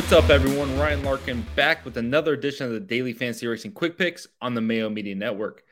What's up, everyone? Ryan Larkin back with another edition of the Daily Fantasy Racing Quick Picks on the Mayo Media Network.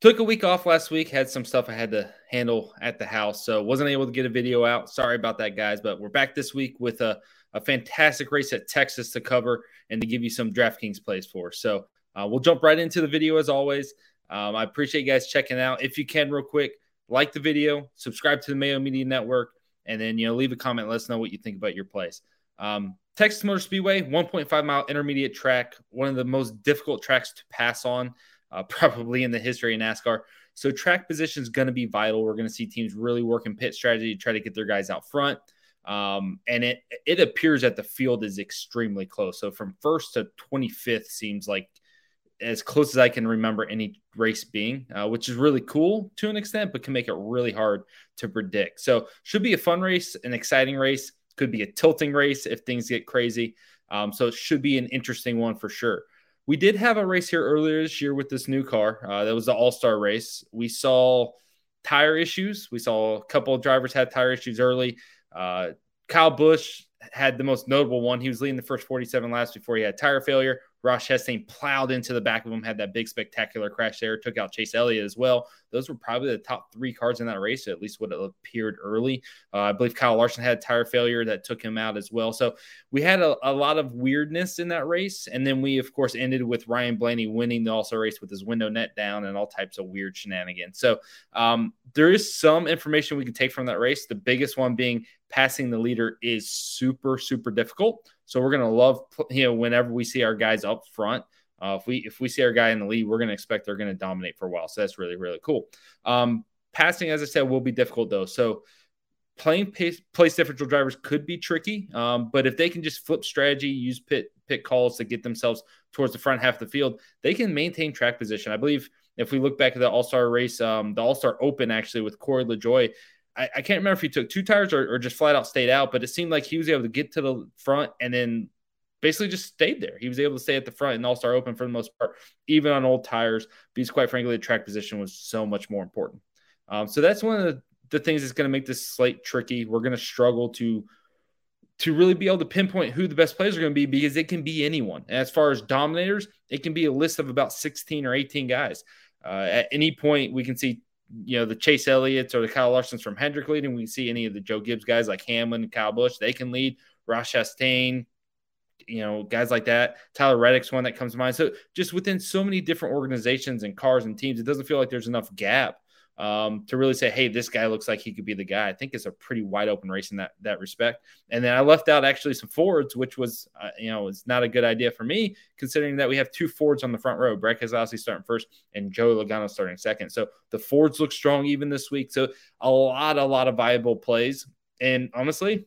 Took a week off last week, had some stuff I had to handle at the house, so wasn't able to get a video out. Sorry about that, guys, but we're back this week with a, a fantastic race at Texas to cover and to give you some DraftKings plays for. So uh, we'll jump right into the video as always. Um, I appreciate you guys checking out. If you can, real quick, like the video, subscribe to the Mayo Media Network, and then you know leave a comment. Let us know what you think about your plays. Um, Texas Motor Speedway, 1.5 mile intermediate track, one of the most difficult tracks to pass on, uh, probably in the history of NASCAR. So track position is going to be vital. We're going to see teams really working pit strategy to try to get their guys out front. Um, and it it appears that the field is extremely close. So from first to 25th seems like as close as I can remember any race being, uh, which is really cool to an extent, but can make it really hard to predict. So should be a fun race, an exciting race. Could be a tilting race if things get crazy. Um, so it should be an interesting one for sure. We did have a race here earlier this year with this new car. Uh, that was the All Star race. We saw tire issues. We saw a couple of drivers had tire issues early. Uh, Kyle Busch had the most notable one. He was leading the first 47 laps before he had tire failure. Ross Chastain plowed into the back of him, had that big spectacular crash there, took out Chase Elliott as well. Those were probably the top three cars in that race, at least what it appeared early. Uh, I believe Kyle Larson had a tire failure that took him out as well. So we had a, a, lot of weirdness in that race. And then we, of course, ended with Ryan Blaney winning the All Star race with his window net down and all types of weird shenanigans. So um, there is some information we can take from that race. The biggest one being passing the leader is super, super difficult. So we're gonna love you know whenever we see our guys up front. Uh, if we if we see our guy in the lead, we're gonna expect they're gonna dominate for a while. So that's really really cool. Um, passing, as I said, will be difficult though. So playing pace, place differential drivers could be tricky, um, but if they can just flip strategy, use pit pit calls to get themselves towards the front half of the field, they can maintain track position. I believe if we look back at the All Star race, um, the All Star Open actually with Corey LaJoie, I, I, can't remember if he took two tires or, or, just flat out stayed out, but it seemed like he was able to get to the front and then basically just stayed there. He was able to stay at the front and All Star Open for the most part, even on old tires, because quite frankly, the track position was so much more important. Um, so that's one of the, the things that's going to make this slate tricky. We're going to struggle to to really be able to pinpoint who the best players are going to be because it can be anyone. And as far as dominators, it can be a list of about 16 or 18 guys. Uh, at any point, we can see you know, the Chase Elliott's or the Kyle Larsons from Hendrick leading. We can see any of the Joe Gibbs guys like Hamlin, Kyle Busch, they can lead. Ross Chastain, you know, guys like that. Tyler Reddick's one that comes to mind. So just within so many different organizations and cars and teams, it doesn't feel like there's enough gap um, to really say, hey, this guy looks like he could be the guy. I think it's a pretty wide open race in that that respect. And then I left out actually some Fords, which was uh, you know it's not a good idea for me considering that we have two Fords on the front row. Brad Keselowski starting first and Joey Logano starting second. So the Fords look strong even this week. So a lot, a lot of viable plays. And honestly,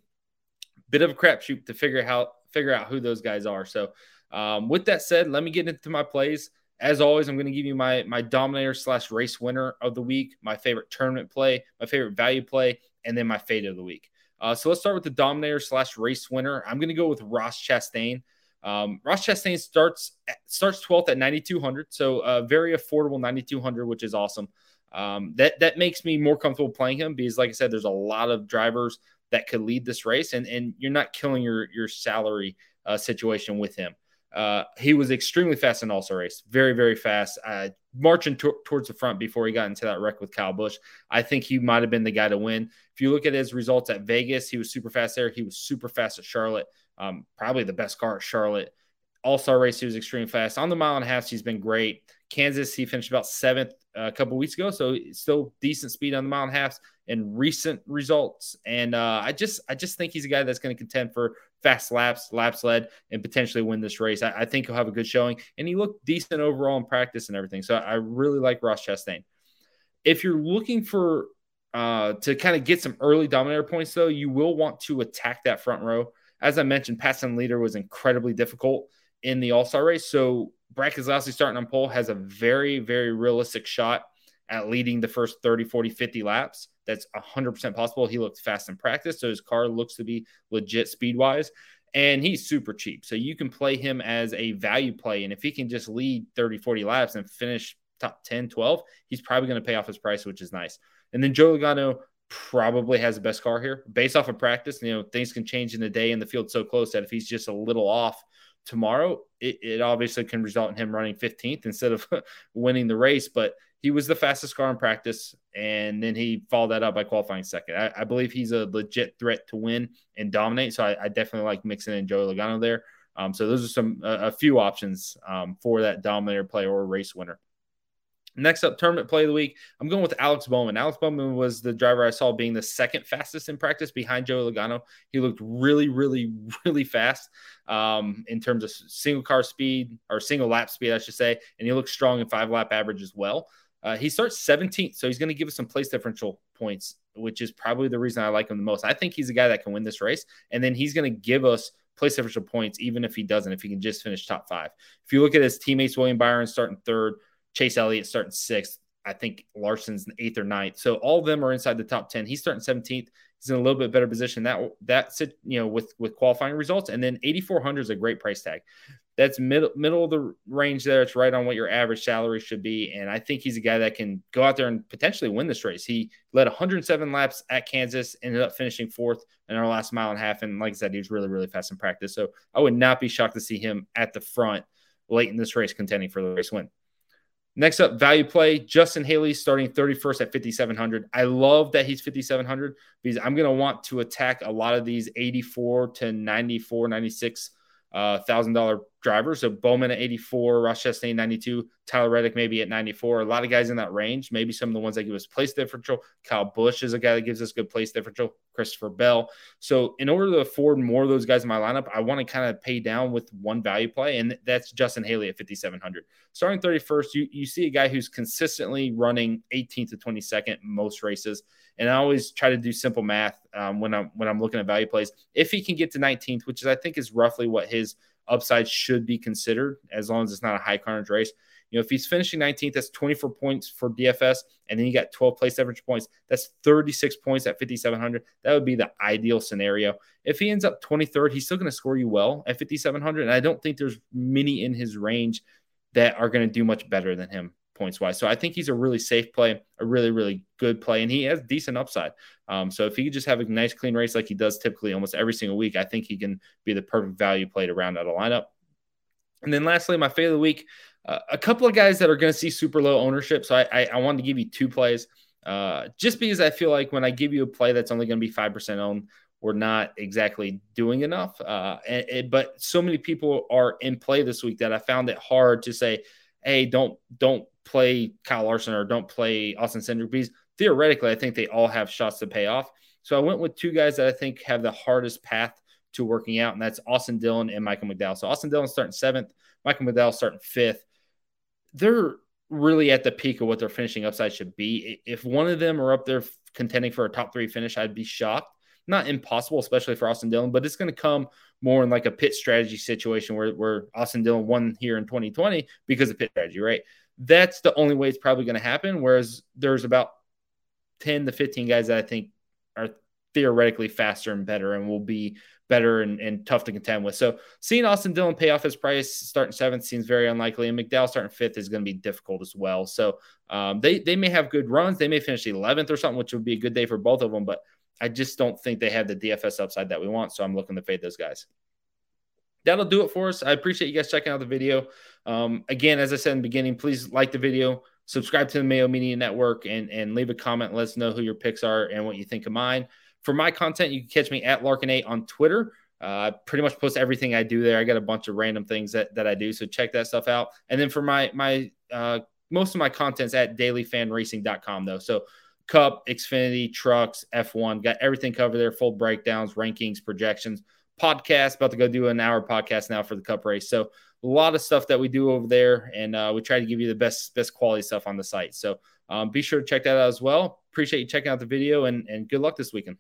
bit of a crapshoot to figure out figure out who those guys are. So um, with that said, let me get into my plays. As always, I'm going to give you my my dominator slash race winner of the week, my favorite tournament play, my favorite value play, and then my fade of the week. Uh, so let's start with the dominator slash race winner. I'm going to go with Ross Chastain. Um, Ross Chastain starts starts 12th at 9200, so uh, very affordable 9200, which is awesome. Um, that that makes me more comfortable playing him because, like I said, there's a lot of drivers that could lead this race, and and you're not killing your your salary uh, situation with him. Uh, he was extremely fast in All Star race, very, very fast, uh, marching towards the front before he got into that wreck with Kyle Busch. I think he might have been the guy to win. If you look at his results at Vegas, he was super fast there. He was super fast at Charlotte, um, probably the best car at Charlotte. All star race, he was extremely fast. On the mile and a half, he's been great. Kansas, he finished about seventh uh, a couple weeks ago, so still decent speed on the mile and a half in recent results. And uh, I just, I just think he's a guy that's going to contend for fast laps, laps led, and potentially win this race. I, I, think he'll have a good showing, and he looked decent overall in practice and everything. So I really like Ross Chastain. If you're looking for uh, to kind of get some early dominator points, though, you will want to attack that front row. As I mentioned, passing leader was incredibly difficult in the All Star race. So Brad Keselowski starting on pole has a very, very realistic shot at leading the first 30, 40, 50 laps. That's 100% possible. He looked fast in practice, so his car looks to be legit speed wise. And he's super cheap. So you can play him as a value play. And if he can just lead 30, 40 laps and finish top 10, 12, he's probably going to pay off his price, which is nice. And then Joe Logano, probably has the best car here based off of practice. You know, things can change in the day and the field's so close that if he's just a little off tomorrow, it, it obviously can result in him running 15th instead of winning the race. But he was the fastest car in practice, and then he followed that up by qualifying second. I, I believe he's a legit threat to win and dominate. So I, I definitely like mixing in Joey Logano there. Um, so those are some a, a few options um, for that dominator player or race winner. Next up, tournament play of the week. I'm going with Alex Bowman. Alex Bowman was the driver I saw being the second fastest in practice behind Joey Logano. He looked really, really, really fast um, in terms of single car speed or single lap speed, I should say. And he looked strong in five lap average as well. Uh, he starts 17th, so he's going to give us some place differential points, which is probably the reason I like him the most. I think he's a guy that can win this race, and then he's going to give us place differential points, even if he doesn't, if he can just finish top five. If you look at his teammates, William Byron starting third, Chase Elliott starting sixth. I think Larson's eighth or ninth. So all of them are inside the top 10. He's starting 17th. He's in a little bit better position. That that's it, you know, with with qualifying results. And then 8,400 is a great price tag. That's middle middle of the range there. It's right on what your average salary should be. And I think he's a guy that can go out there and potentially win this race. He led 107 laps at Kansas, ended up finishing fourth in our last mile and a half. And like I said, he was really, really fast in practice. So I would not be shocked to see him at the front late in this race contending for the race win. Next up, value play. Justin Haley starting 31st at 5,700. I love that he's 5,700 because I'm going to want to attack a lot of these 84 to 94, 96 uh, thousand dollar drivers. So Bowman at 84, Ross Chastain 92, Tyler Reddick maybe at 94. A lot of guys in that range. Maybe some of the ones that give us place differential. Kyle Busch is a guy that gives us good place differential. Christopher Bell. So in order to afford more of those guys in my lineup, I want to kind of pay down with one value play, and that's Justin Haley at 5,700. Starting 31st, you, you see a guy who's consistently running 18th to 22nd most races. And I always try to do simple math um, when I'm when I'm looking at value plays. If he can get to 19th, which is I think is roughly what his upside should be considered, as long as it's not a high carnage race. You know, if he's finishing 19th, that's 24 points for DFS, and then you got 12 place average points. That's 36 points at 5,700. That would be the ideal scenario. If he ends up 23rd, he's still going to score you well at 5,700, and I don't think there's many in his range that are going to do much better than him points wise. So I think he's a really safe play, a really, really good play, and he has decent upside. Um, so if he could just have a nice, clean race like he does typically almost every single week, I think he can be the perfect value play to round out a lineup. And then lastly, my favorite of the week, uh, a couple of guys that are going to see super low ownership. So I, I, I wanted to give you two plays uh, just because I feel like when I give you a play that's only going to be 5% owned, we're not exactly doing enough. Uh, and, and, but so many people are in play this week that I found it hard to say, hey, don't don't play Kyle Larson or don't play Austin because theoretically, I think they all have shots to pay off. So I went with two guys that I think have the hardest path to working out, and that's Austin Dillon and Michael McDowell. So Austin Dillon starting seventh, Michael McDowell starting fifth. They're really at the peak of what their finishing upside should be. If one of them are up there contending for a top three finish, I'd be shocked. Not impossible, especially for Austin Dillon, but it's going to come more in like a pit strategy situation where, where Austin Dillon won here in 2020 because of pit strategy, right? That's the only way it's probably going to happen. Whereas there's about 10 to 15 guys that I think are theoretically faster and better and will be better and, and tough to contend with. So seeing Austin Dillon pay off his price starting seventh seems very unlikely, and McDowell starting fifth is going to be difficult as well. So um, they they may have good runs, they may finish 11th or something, which would be a good day for both of them. But I just don't think they have the DFS upside that we want. So I'm looking to fade those guys. That'll do it for us. I appreciate you guys checking out the video. Um, again, as I said in the beginning, please like the video, subscribe to the Mayo Media Network, and, and leave a comment. Let us know who your picks are and what you think of mine. For my content, you can catch me at Larkin8 on Twitter. Uh, I pretty much post everything I do there. I got a bunch of random things that, that I do, so check that stuff out. And then for my my uh, most of my content's at dailyfanracing.com though. So Cup, Xfinity, trucks, F1, got everything covered there. Full breakdowns, rankings, projections, podcast. About to go do an hour podcast now for the Cup race. So a lot of stuff that we do over there, and uh, we try to give you the best best quality stuff on the site. So um, be sure to check that out as well. Appreciate you checking out the video, and and good luck this weekend.